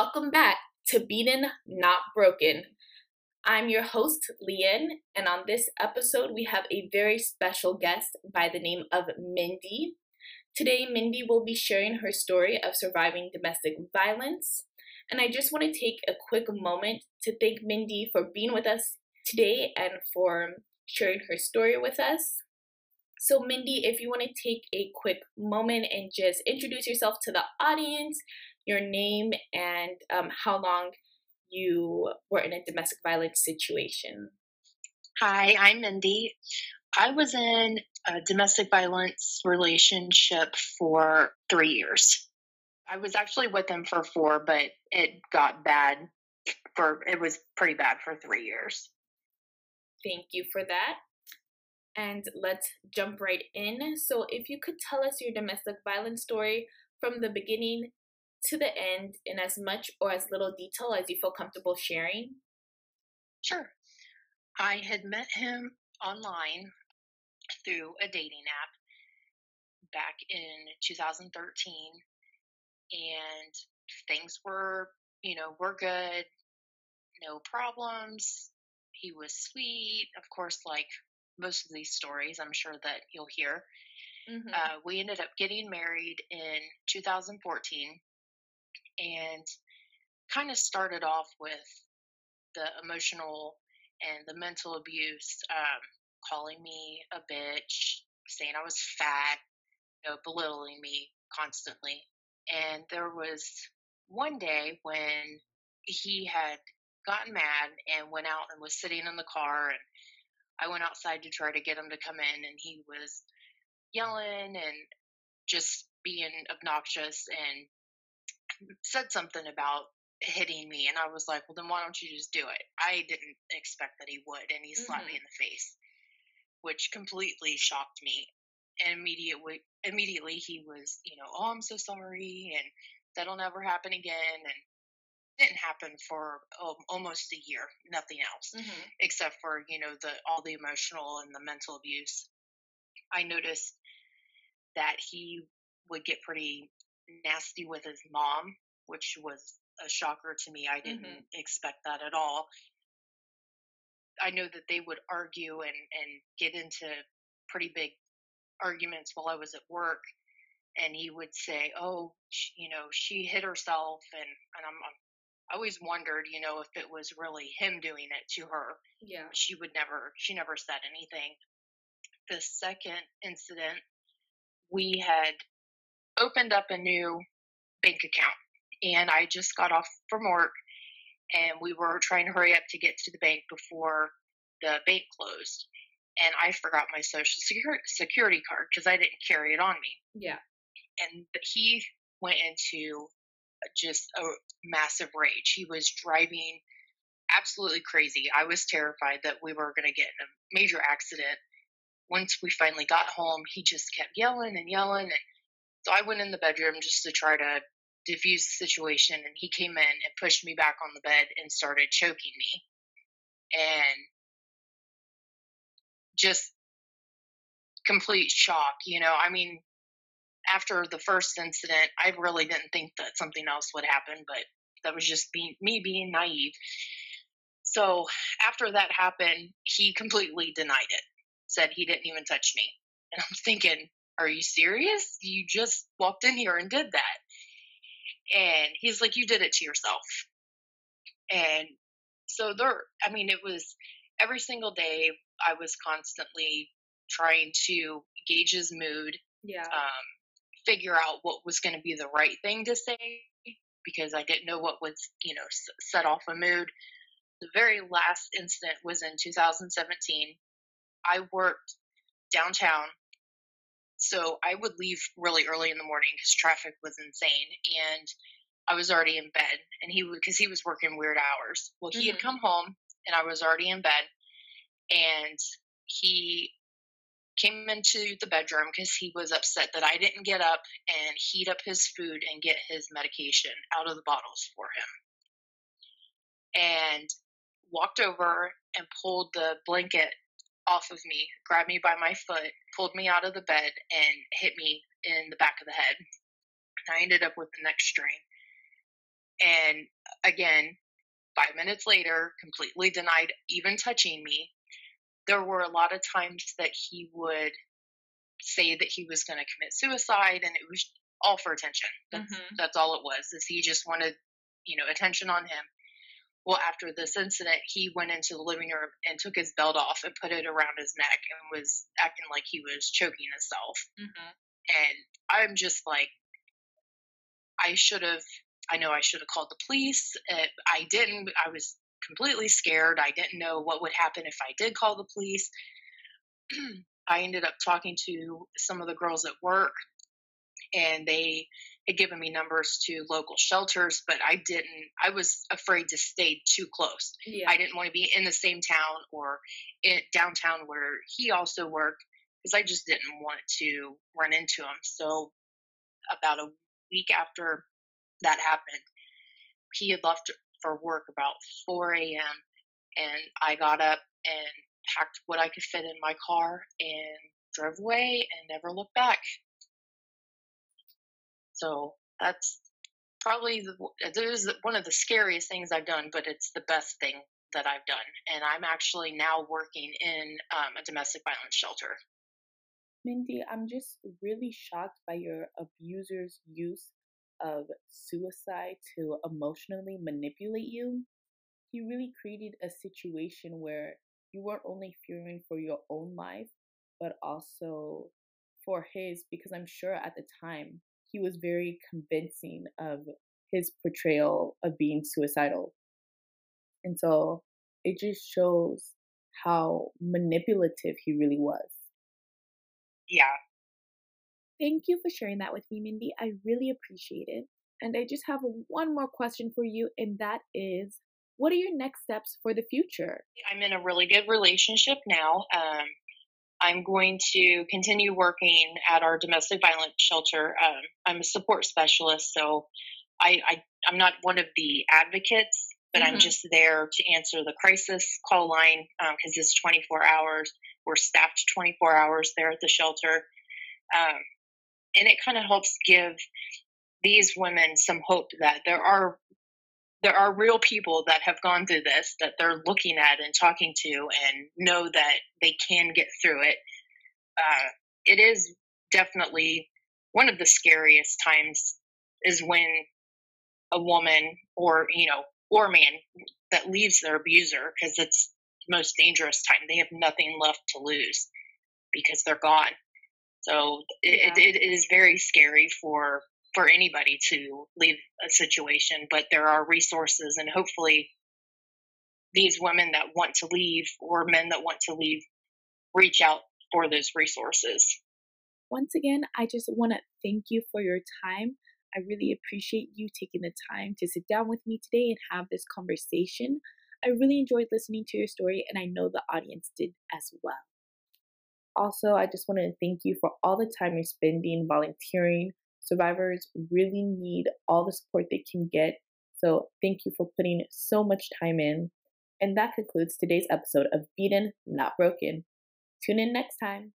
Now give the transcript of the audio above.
Welcome back to Beaten Not Broken. I'm your host, Leanne, and on this episode, we have a very special guest by the name of Mindy. Today, Mindy will be sharing her story of surviving domestic violence. And I just want to take a quick moment to thank Mindy for being with us today and for sharing her story with us. So, Mindy, if you want to take a quick moment and just introduce yourself to the audience, your name, and um, how long you were in a domestic violence situation. Hi, I'm Mindy. I was in a domestic violence relationship for three years. I was actually with him for four, but it got bad for, it was pretty bad for three years. Thank you for that. And let's jump right in. So, if you could tell us your domestic violence story from the beginning to the end in as much or as little detail as you feel comfortable sharing? Sure. I had met him online through a dating app back in 2013 and things were, you know, were good, no problems. He was sweet. Of course, like most of these stories, I'm sure that you'll hear. Mm-hmm. Uh, we ended up getting married in 2014 and kind of started off with the emotional and the mental abuse, um, calling me a bitch, saying I was fat, you know, belittling me constantly. And there was one day when he had gotten mad and went out and was sitting in the car and I went outside to try to get him to come in and he was yelling and just being obnoxious and said something about hitting me, and I was like, well, then why don't you just do it? I didn't expect that he would, and he slapped mm-hmm. me in the face, which completely shocked me. And immediately, immediately he was, you know, oh, I'm so sorry, and that'll never happen again, and didn't happen for um, almost a year. Nothing else, mm-hmm. except for you know the all the emotional and the mental abuse. I noticed that he would get pretty nasty with his mom, which was a shocker to me. I didn't mm-hmm. expect that at all. I know that they would argue and, and get into pretty big arguments while I was at work. And he would say, "Oh, she, you know, she hit herself," and and I'm, I'm I always wondered, you know, if it was really him doing it to her. Yeah. She would never, she never said anything. The second incident, we had opened up a new bank account and I just got off from work and we were trying to hurry up to get to the bank before the bank closed. And I forgot my social security card because I didn't carry it on me. Yeah. And he went into just a massive rage. He was driving absolutely crazy. I was terrified that we were going to get in a major accident. Once we finally got home, he just kept yelling and yelling and so I went in the bedroom just to try to diffuse the situation, and he came in and pushed me back on the bed and started choking me. And just complete shock, you know. I mean, after the first incident, I really didn't think that something else would happen, but that was just being, me being naive. So after that happened, he completely denied it, said he didn't even touch me. And I'm thinking, are you serious? You just walked in here and did that. And he's like, You did it to yourself. And so there, I mean, it was every single day I was constantly trying to gauge his mood. Yeah. Um, figure out what was going to be the right thing to say because I didn't know what was, you know, set off a mood. The very last incident was in 2017. I worked downtown so I would leave really early in the morning because traffic was insane, and I was already in bed. And he would, because he was working weird hours. Well, he mm-hmm. had come home, and I was already in bed, and he came into the bedroom because he was upset that I didn't get up and heat up his food and get his medication out of the bottles for him. And walked over and pulled the blanket off of me, grabbed me by my foot, pulled me out of the bed, and hit me in the back of the head. And I ended up with the neck strain. And again, five minutes later, completely denied even touching me. There were a lot of times that he would say that he was going to commit suicide, and it was all for attention. That's mm-hmm. that's all it was. Is he just wanted, you know, attention on him. Well, after this incident, he went into the living room and took his belt off and put it around his neck and was acting like he was choking himself. Mm-hmm. And I'm just like, I should have. I know I should have called the police. I didn't. I was completely scared. I didn't know what would happen if I did call the police. I ended up talking to some of the girls at work, and they had given me numbers to local shelters, but I didn't. I was afraid to stay too close. Yeah. I didn't want to be in the same town or in downtown where he also worked because I just didn't want to run into him. So, about a week after that happened, he had left for work about 4 a.m. and I got up and packed what I could fit in my car and drove away and never looked back. So that's probably the, is one of the scariest things I've done, but it's the best thing that I've done. And I'm actually now working in um, a domestic violence shelter. Mindy, I'm just really shocked by your abuser's use of suicide to emotionally manipulate you. He really created a situation where you weren't only fearing for your own life, but also for his, because I'm sure at the time he was very convincing of his portrayal of being suicidal. And so it just shows how manipulative he really was. Yeah. Thank you for sharing that with me, Mindy. I really appreciate it. And I just have one more question for you, and that is what are your next steps for the future? I'm in a really good relationship now. Um, I'm going to continue working at our domestic violence shelter. Um, I'm a support specialist, so I, I am not one of the advocates, but mm-hmm. I'm just there to answer the crisis call line because um, it's 24 hours. We're staffed 24 hours there at the shelter, um, and it kind of helps give these women some hope that there are there are real people that have gone through this that they're looking at and talking to and know that they can get through it. Uh, it is definitely one of the scariest times is when a woman or you know or man that leaves their abuser because it's the most dangerous time they have nothing left to lose because they're gone so it, yeah. it, it is very scary for for anybody to leave a situation, but there are resources, and hopefully, these women that want to leave or men that want to leave reach out for those resources. Once again, I just want to thank you for your time. I really appreciate you taking the time to sit down with me today and have this conversation. I really enjoyed listening to your story, and I know the audience did as well. Also, I just want to thank you for all the time you're spending volunteering, survivors really need all the support they can get. So thank you for putting so much time in. And that concludes today's episode of Beaten, Not Broken. Tune in next time.